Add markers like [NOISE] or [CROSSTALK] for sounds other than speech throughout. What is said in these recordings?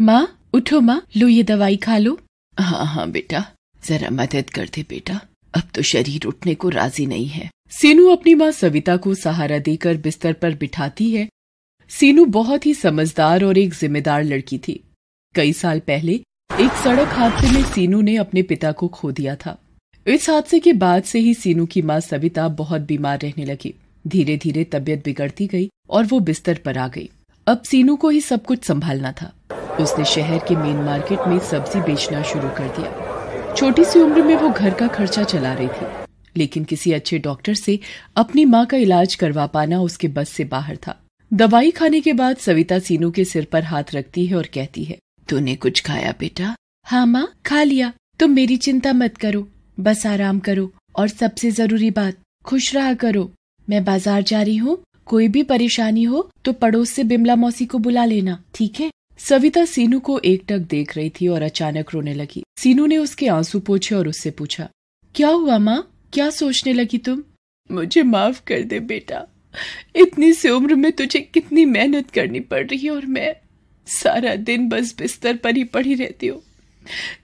माँ उठो माँ लो ये दवाई खा लो। हाँ हाँ बेटा। जरा मदद कर दे बेटा। अब तो शरीर उठने को राज़ी नहीं है। सीनू अपनी माँ सविता को सहारा देकर बिस्तर पर बिठाती है। सीनू बहुत ही समझदार और एक जिम्मेदार लड़की थी। कई साल पहले एक सड़क हादसे में सीनू ने अपने पिता को खो दिया था। इस हादसे के बाद से ही सीनू की माँ सविता बहुत बीमार रहने लगी। धीरे धीरे तबीयत बिगड़ती गई और वो बिस्तर पर आ गई। अब सीनू को ही सब कुछ संभालना था। उसने शहर के मेन मार्केट में सब्ज़ी बेचना शुरू कर दिया। छोटी सी उम्र में वो घर का खर्चा चला रही थी, लेकिन किसी अच्छे डॉक्टर से अपनी माँ का इलाज करवा पाना उसके बस से बाहर था। दवाई खाने के बाद सविता सीनू के सिर पर हाथ रखती है और कहती है, तूने कुछ खाया बेटा? हाँ माँ, खा लिया। तुम मेरी चिंता मत करो। बस आराम करो और सबसे ज़रूरी बात, खुश रहा करो। मैं बाज़ार जा रही हूँ, कोई भी परेशानी हो तो पड़ोस से बिमला मौसी को बुला लेना, ठीक है? सविता सीनू को एकटक देख रही थी और अचानक रोने लगी। सीनू ने उसके आँसू पोछे और उससे पूछा, क्या हुआ माँ? क्या सोचने लगी तुम? मुझे माफ़ कर दे बेटा। इतनी सी उम्र में तुझे कितनी मेहनत करनी पड़ रही है और मैं सारा दिन बस बिस्तर पर ही पड़ी रहती हूँ।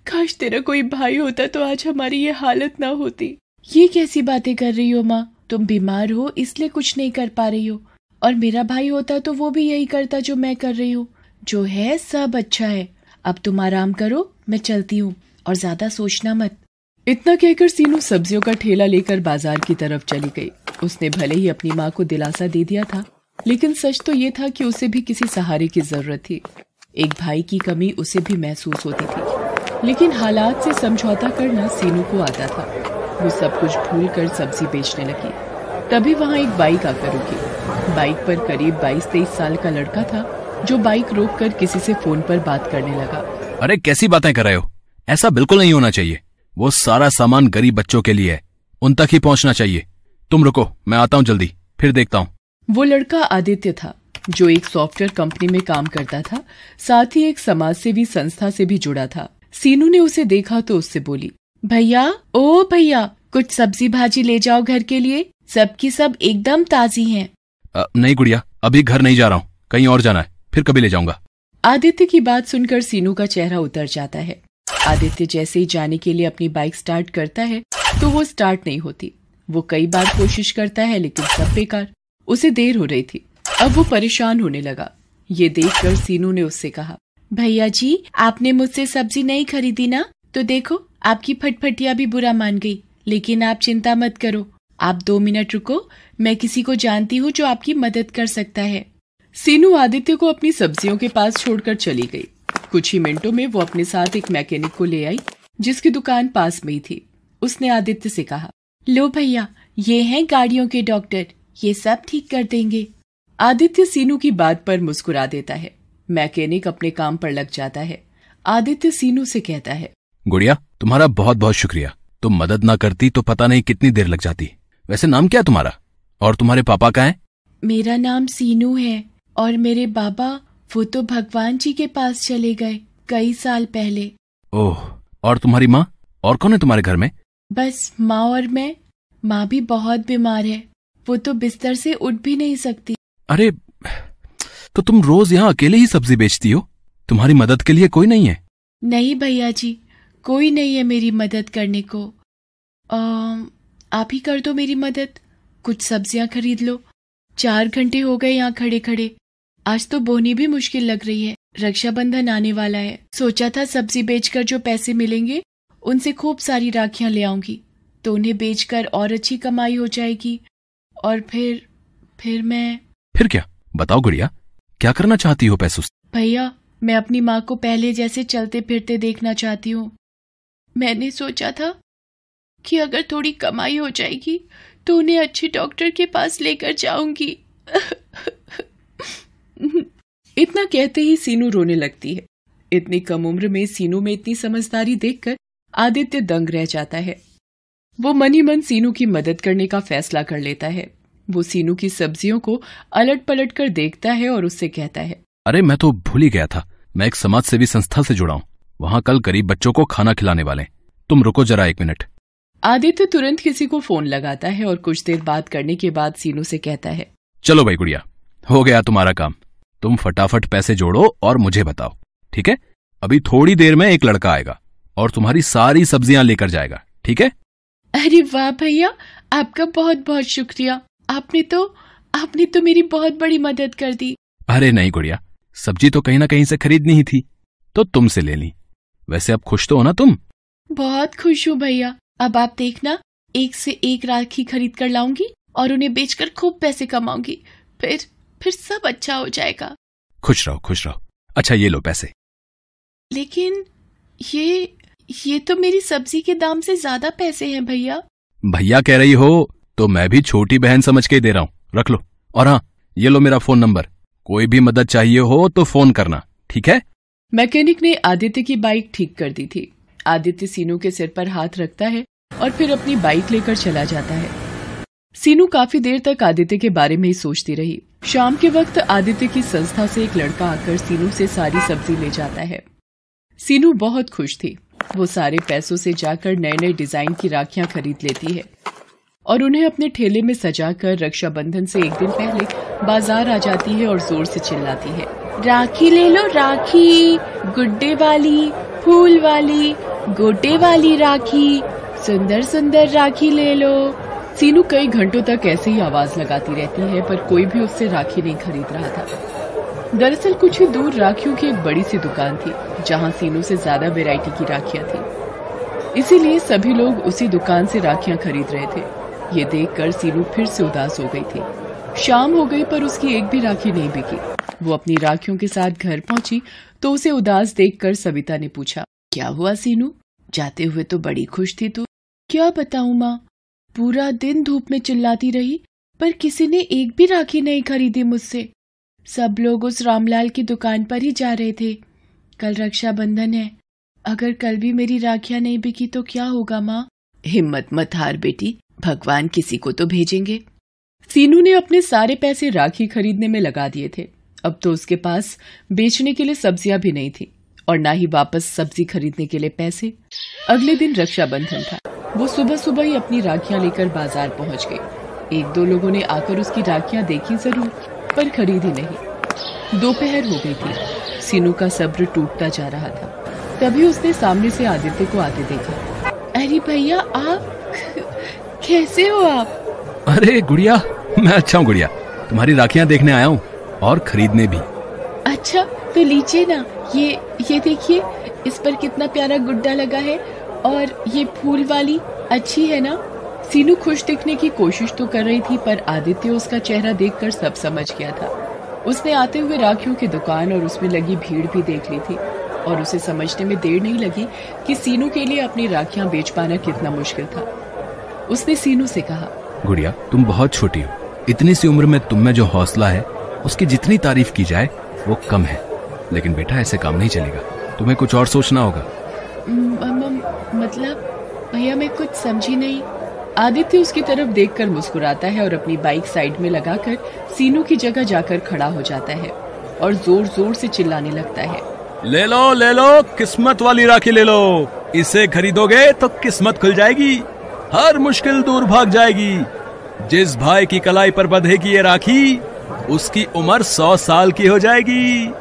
काश तेरा कोई भाई होता तो आज हमारी ये हालत ना होती। ये कैसी बातें कर रही हो माँ? तुम बीमार हो, इसलिए कुछ नहीं कर पा रही हो। और मेरा भाई होता तो वो भी यही करता जो मैं कर रही हूँ। जो है, सब अच्छा है। अब तुम आराम करो, मैं चलती हूँ, और ज़्यादा सोचना मत। इतना कहकर सीनू सब्जियों का ठेला लेकर बाज़ार की तरफ़ चली गई। उसने भले ही अपनी माँ को दिलासा दे दिया था, लेकिन सच तो ये था कि उसे भी किसी सहारे की ज़रूरत थी। एक भाई की कमी उसे भी महसूस होती थी। लेकिन हालात से समझौता करना सीनू को आता था। वो सब कुछ भूल कर सब्ज़ी बेचने लगी। तभी वहाँ एक बाइक आकर रुकी। बाइक पर करीब बाईस तेईस साल का लड़का था। जो बाइक रोक कर किसी से फ़ोन पर बात करने लगा। अरे कैसी बातें कर रहे हो? ऐसा बिल्कुल नहीं होना चाहिए। वो सारा सामान गरीब बच्चों के लिए है। उन तक ही पहुँचना चाहिए। तुम रुको मैं आता हूँ जल्दी फिर देखता हूँ। वो लड़का आदित्य था जो एक सॉफ्टवेयर कंपनी में काम करता था साथ ही एक समाज सेवी संस्था से भी जुड़ा था। सीनू ने उसे देखा तो उससे बोली भैया ओ भैया कुछ सब्ज़ी भाजी ले जाओ घर के लिए। सबकी सब एकदम ताजी हैं। नहीं गुड़िया अभी घर नहीं जा रहा हूँ। कहीं और जाना है। फिर कभी ले जाऊँगा। आदित्य की बात सुनकर सीनू का चेहरा उतर जाता है। आदित्य जैसे ही जाने के लिए अपनी बाइक स्टार्ट करता है तो वो स्टार्ट नहीं होती। वो कई बार कोशिश करता है, लेकिन सब बेकार। उसे देर हो रही थी। अब वो परेशान होने लगा। ये देखकर सीनू ने उससे कहा, भैया जी, आपने मुझसे सब्ज़ी नहीं खरीदी ना? तो देखो, आपकी फटफटिया भी बुरा मान गई। लेकिन आप चिंता मत करो। आप दो मिनट रुको, मैं किसी को जानती हूँ जो आपकी मदद कर सकता है। सीनू आदित्य को अपनी सब्जियों के पास छोड़कर चली गई। कुछ ही मिनटों में वो अपने साथ एक मैकेनिक को ले आई जिसकी दुकान पास में ही थी। उसने आदित्य से कहा लो भैया ये हैं गाड़ियों के डॉक्टर ये सब ठीक कर देंगे। आदित्य सीनू की बात पर मुस्कुरा देता है। मैकेनिक अपने काम पर लग जाता है। आदित्य सीनू से कहता है गुड़िया तुम्हारा बहुत बहुत शुक्रिया। तुम मदद ना करती तो पता नहीं कितनी देर लग जाती। वैसे नाम क्या तुम्हारा? और तुम्हारे पापा का है? मेरा नाम सीनू है। और मेरे बाबा वो तो भगवान जी के पास चले गए कई साल पहले। ओह और तुम्हारी माँ? और कौन है तुम्हारे घर में? बस माँ और मैं माँ भी बहुत बीमार है। वो तो बिस्तर से उठ भी नहीं सकती। अरे तो तुम रोज यहाँ अकेले ही सब्ज़ी बेचती हो? तुम्हारी मदद के लिए कोई नहीं है। नहीं भैया जी कोई नहीं है मेरी मदद करने को। अम, आप ही कर दो मेरी मदद। कुछ सब्ज़ियाँ खरीद लो। चार घंटे हो गए यहाँ खड़े खड़े आज तो बोनी भी मुश्किल लग रही है। रक्षाबंधन आने वाला है। सोचा था सब्ज़ी बेचकर जो पैसे मिलेंगे उनसे खूब सारी राखियाँ ले आऊँगी। तो उन्हें बेचकर और अच्छी कमाई हो जाएगी। और फिर फिर मैं फिर क्या? बताओ गुड़िया क्या करना चाहती हो पैसों से? भैया मैं अपनी माँ को पहले जैसे चलते फिरते देखना चाहती हूँ। मैंने सोचा था कि अगर थोड़ी कमाई हो जाएगी तो उन्हें अच्छे डॉक्टर के पास लेकर जाऊँगी। [LAUGHS] [LAUGHS] इतना कहते ही सीनू रोने लगती है। इतनी कम उम्र में सीनू में इतनी समझदारी देखकर आदित्य दंग रह जाता है। वो मनी मन सीनू की मदद करने का फैसला कर लेता है। वो सीनू की सब्जियों को अलट पलट कर देखता है और उससे कहता है अरे मैं तो भूल ही गया था। मैं एक समाज सेवी संस्था से जुड़ा हूँ। वहाँ कल गरीब बच्चों को खाना खिलाने वाले तुम रुको जरा एक मिनट। आदित्य तुरंत किसी को फ़ोन लगाता है और कुछ देर बात करने के बाद सीनू से कहता है चलो भाई गुड़िया हो गया तुम्हारा काम। तुम फटाफट पैसे जोड़ो और मुझे बताओ ठीक है? अभी थोड़ी देर में एक लड़का आएगा और तुम्हारी सारी सब्ज़ियाँ लेकर जाएगा ठीक है? अरे वाह भैया आपका बहुत बहुत शुक्रिया। आपने तो आपने तो मेरी बहुत बड़ी मदद कर दी। अरे नहीं गुड़िया सब्ज़ी तो कहीं ना कहीं से खरीदनी ही थी तो तुमसे ले ली। वैसे अब खुश तो हो ना तुम? बहुत खुश हूँ भैया। अब आप देखना एक से एक राखी खरीद कर लाऊँगी और उन्हें बेचकर खूब पैसे कमाऊँगी। फिर फिर सब अच्छा हो जाएगा। खुश रहो खुश रहो। अच्छा ये लो पैसे। लेकिन ये ये तो मेरी सब्ज़ी के दाम से ज़्यादा पैसे हैं भैया। भैया कह रही हो तो मैं भी छोटी बहन समझ के दे रहा हूँ। रख लो। और हाँ ये लो मेरा फ़ोन नंबर। कोई भी मदद चाहिए हो तो फ़ोन करना। ठीक है? मैकेनिक ने आदित्य की बाइक ठीक कर दी थी। आदित्य सीनू के सिर पर हाथ रखता है और फिर अपनी बाइक लेकर चला जाता है। सीनू काफ़ी देर तक आदित्य के बारे में ही सोचती रही। शाम के वक्त आदित्य की संस्था से एक लड़का आकर सीनू से सारी सब्ज़ी ले जाता है। सीनू बहुत खुश थी। वो सारे पैसों से जाकर नए नए डिज़ाइन की राखियाँ खरीद लेती है और उन्हें अपने ठेले में सजाकर रक्षाबंधन से एक दिन पहले बाज़ार आ जाती है और ज़ोर से चिल्लाती है। राखी ले लो, राखी। गुड्डे वाली, फूल वाली, गोटे वाली राखी। सुंदर सुंदर राखी ले लो। सीनू कई घंटों तक ऐसे ही आवाज़ लगाती रहती है, पर कोई भी उससे राखी नहीं खरीद रहा था। दरअसल कुछ ही दूर राखियों की एक बड़ी सी दुकान थी, जहाँ सीनू से ज़्यादा वैरायटी की राखियाँ थी। इसीलिए सभी लोग उसी दुकान से राखियाँ खरीद रहे थे। ये देखकर सीनू फिर से उदास हो गई थी। शाम हो गई, पर उसकी एक भी राखी नहीं बिकी। वो अपनी राखियों के साथ घर पहुँची तो उसे उदास देखकर सविता ने पूछा, क्या हुआ सीनू? जाते हुए तो बड़ी खुश थी तू। क्या बताऊँ माँ? पूरा दिन धूप में चिल्लाती रही, पर किसी ने एक भी राखी नहीं खरीदी मुझसे। सब लोग उस रामलाल की दुकान पर ही जा रहे थे। कल रक्षाबंधन है। अगर कल भी मेरी राखियाँ नहीं बिकी तो क्या होगा, माँ? हिम्मत मत हार बेटी। भगवान किसी को तो भेजेंगे। सीनू ने अपने सारे पैसे राखी खरीदने में लगा दिए थे। अब तो उसके पास बेचने के लिए सब्ज़ियाँ भी नहीं थी, और ना ही वापस सब्ज़ी खरीदने के लिए पैसे। अगले दिन रक्षाबंधन था। वो सुबह सुबह ही अपनी राखियाँ लेकर बाज़ार पहुँच गई। एक दो लोगों ने आकर उसकी राखियाँ देखी ज़रूर पर खरीदी नहीं। दोपहर हो गई थी। सीनू का सब्र टूटता जा रहा था। तभी उसने सामने से आदित्य को आते देखा। अरे भैया आप [LAUGHS] कैसे हो आप? अरे गुड़िया मैं अच्छा हूँ गुड़िया। तुम्हारी राखियाँ देखने आया हूँ और खरीदने भी। अच्छा तो लीजिए ना। ये ये देखिए इस पर कितना प्यारा गुड्डा लगा है। और ये फूल वाली अच्छी है ना? सीनू खुश दिखने की कोशिश तो कर रही थी, पर आदित्य उसका चेहरा देखकर सब समझ गया था। उसने आते हुए राखियों की दुकान और उसमें लगी भीड़ भी देख ली थी, और उसे समझने में देर नहीं लगी कि सीनू के लिए अपनी राखियाँ बेच पाना कितना मुश्किल था। उसने सीनू से कहा, गुड़िया, तुम बहुत छोटी हो। इतनी सी उम्र में तुम में जो हौसला है, उसकी जितनी तारीफ़ की जाए, वो कम है। लेकिन बेटा, ऐसे काम नहीं चलेगा। तुम्हें कुछ और सोचना होगा। मतलब भैया, मैं कुछ समझी नहीं। आदित्य उसकी तरफ़ देखकर मुस्कुराता है और अपनी बाइक साइड में लगाकर सीनू की जगह जाकर खड़ा हो जाता है और ज़ोर ज़ोर से चिल्लाने लगता है। ले लो ले लो, किस्मत वाली राखी ले लो। इसे खरीदोगे तो किस्मत खुल जाएगी। हर मुश्किल दूर भाग जाएगी। जिस भाई की कलाई पर बंधेगी ये राखी, उसकी उम्र सौ साल की हो जाएगी।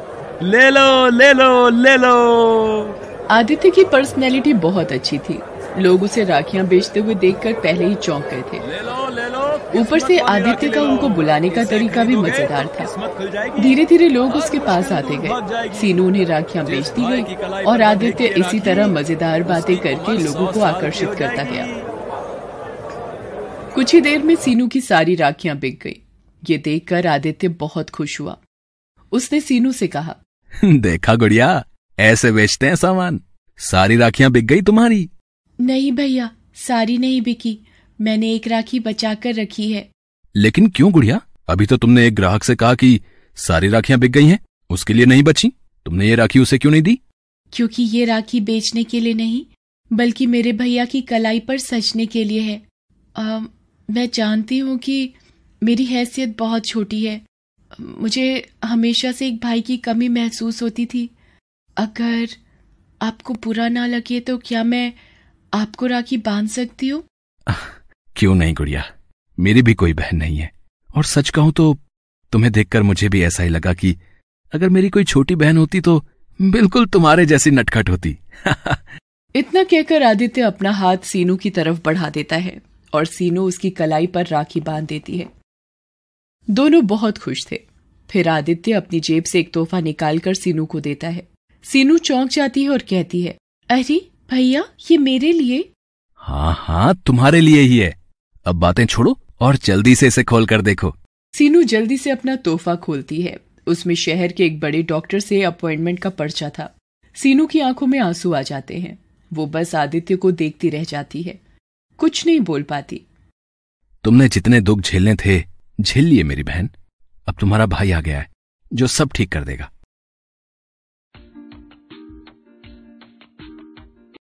ले लो ले लो ले लो। आदित्य की पर्सनैलिटी बहुत अच्छी थी। लोग उसे राखियाँ बेचते हुए देखकर पहले ही चौंक गए थे। ऊपर से आदित्य का उनको बुलाने का तरीका भी मज़ेदार था। धीरे धीरे लोग उसके पास आते गए। सीनू उन्हें राखियाँ बेचती गई और आदित्य इसी तरह मज़ेदार बातें करके लोगों को आकर्षित करता गया। कुछ ही देर में सीनू की सारी राखियाँ बिक गई। ये देखकर आदित्य बहुत खुश हुआ। उसने सीनू से कहा [LAUGHS] देखा गुड़िया ऐसे बेचते हैं सामान। सारी राखियाँ बिक गई तुम्हारी। नहीं भैया सारी नहीं बिकी। मैंने एक राखी बचा कर रखी है। लेकिन क्यों गुड़िया? अभी तो तुमने एक ग्राहक से कहा कि सारी राखियाँ बिक गई हैं उसके लिए नहीं बची। तुमने ये राखी उसे क्यों नहीं दी? क्योंकि ये राखी बेचने के लिए नहीं बल्कि मेरे भैया की कलाई पर सचने के लिए है। आ, मैं जानती हूँ कि मेरी हैसियत बहुत छोटी है। मुझे हमेशा से एक भाई की कमी महसूस होती थी। अगर आपको बुरा ना लगे तो क्या मैं आपको राखी बाँध सकती हूँ? [LAUGHS] क्यों नहीं गुड़िया? मेरी भी कोई बहन नहीं है। और सच कहूँ तो तुम्हें देखकर मुझे भी ऐसा ही लगा कि अगर मेरी कोई छोटी बहन होती तो बिल्कुल तुम्हारे जैसी नटखट होती। [LAUGHS] इतना कहकर आदित्य अपना हाथ सीनू की तरफ़ बढ़ा देता है और सीनू उसकी कलाई पर राखी बाँध देती है। दोनों बहुत खुश थे। फिर आदित्य अपनी जेब से एक तोहफा निकालकर सीनू को देता है। सीनू चौंक जाती है और कहती है अरे भैया ये मेरे लिए। हाँ हाँ तुम्हारे लिए ही है। अब बातें छोड़ो और जल्दी से इसे खोल कर देखो। सीनू जल्दी से अपना तोहफा खोलती है। उसमें शहर के एक बड़े डॉक्टर से अपॉइंटमेंट का पर्चा था। सीनू की आँखों में आँसू आ जाते हैं। वो बस आदित्य को देखती रह जाती है। कुछ नहीं बोल पाती। तुमने जितने दुख झेलने थे झेल लिए मेरी बहन। अब तुम्हारा भाई आ गया है जो सब ठीक कर देगा।